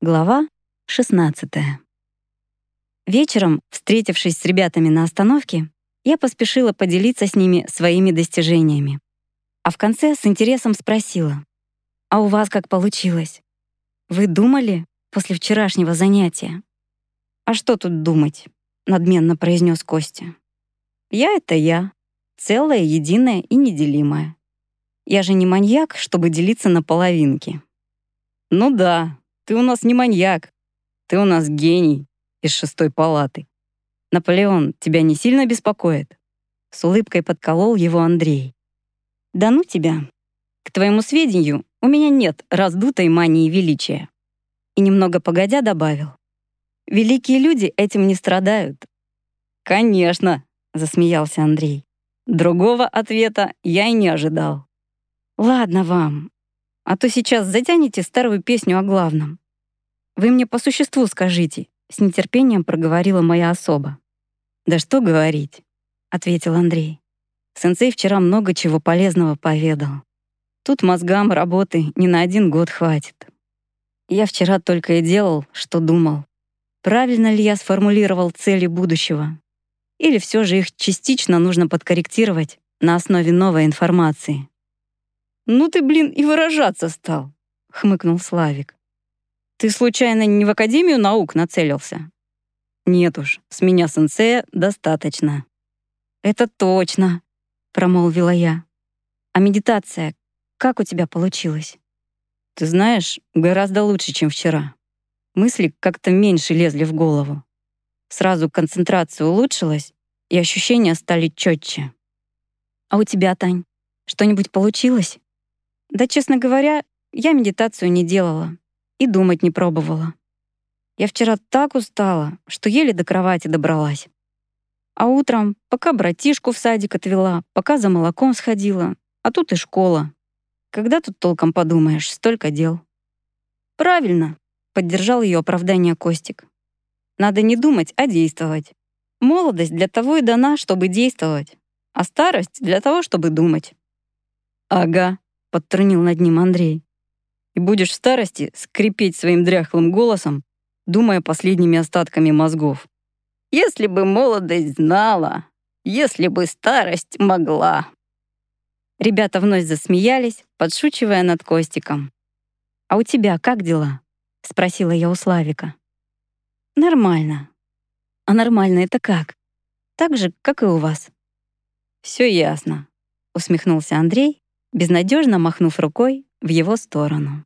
Глава 16. Вечером, встретившись с ребятами на остановке, я поспешила поделиться с ними своими достижениями. А в конце с интересом спросила, «А у вас как получилось? Вы думали после вчерашнего занятия?» «А что тут думать?» — надменно произнес Костя. «Я — это я, целое, единое и неделимое. Я же не маньяк, чтобы делиться на половинки». «Ну да, ты у нас не маньяк. Ты у нас гений из шестой палаты. Наполеон тебя не сильно беспокоит?» С улыбкой подколол его Андрей. «Да ну тебя. К твоему сведению, у меня нет раздутой мании величия». И немного погодя добавил. «Великие люди этим не страдают». «Конечно», — засмеялся Андрей. Другого ответа я и не ожидал. «Ладно вам, а то сейчас затянете старую песню о главном. Вы мне по существу скажите, с нетерпением проговорила моя особа. Да что говорить, ответил Андрей. Сенсей вчера много чего полезного поведал. Тут мозгам работы не на один год хватит. Я вчера только и делал, что думал. Правильно ли я сформулировал цели будущего? Или все же их частично нужно подкорректировать на основе новой информации? «Ну ты, блин, и выражаться стал», — хмыкнул Славик. «Ты случайно не в Академию наук нацелился?» «Нет уж, с меня сенсея достаточно». «Это точно», — промолвила я. «А медитация, как у тебя получилась?» «Ты знаешь, гораздо лучше, чем вчера. Мысли как-то меньше лезли в голову. Сразу концентрация улучшилась, и ощущения стали четче. «А у тебя, Тань, что-нибудь получилось?» Да, честно говоря, я медитацию не делала и думать не пробовала. Я вчера так устала, что еле до кровати добралась. А утром, пока братишку в садик отвела, пока за молоком сходила, а тут и школа. Когда тут толком подумаешь, столько дел. Правильно, поддержал ее оправдание Костик. Надо не думать, а действовать. Молодость для того и дана, чтобы действовать, а старость для того, чтобы думать. Ага, — подтрунил над ним Андрей. «И будешь в старости скрипеть своим дряхлым голосом, думая последними остатками мозгов. Если бы молодость знала, если бы старость могла». Ребята вновь засмеялись, подшучивая над Костиком. «А у тебя как дела?» — спросила я у Славика. «Нормально». «А нормально это как?» «Так же, как и у вас». «Все ясно», — усмехнулся Андрей безнадежно махнув рукой в его сторону.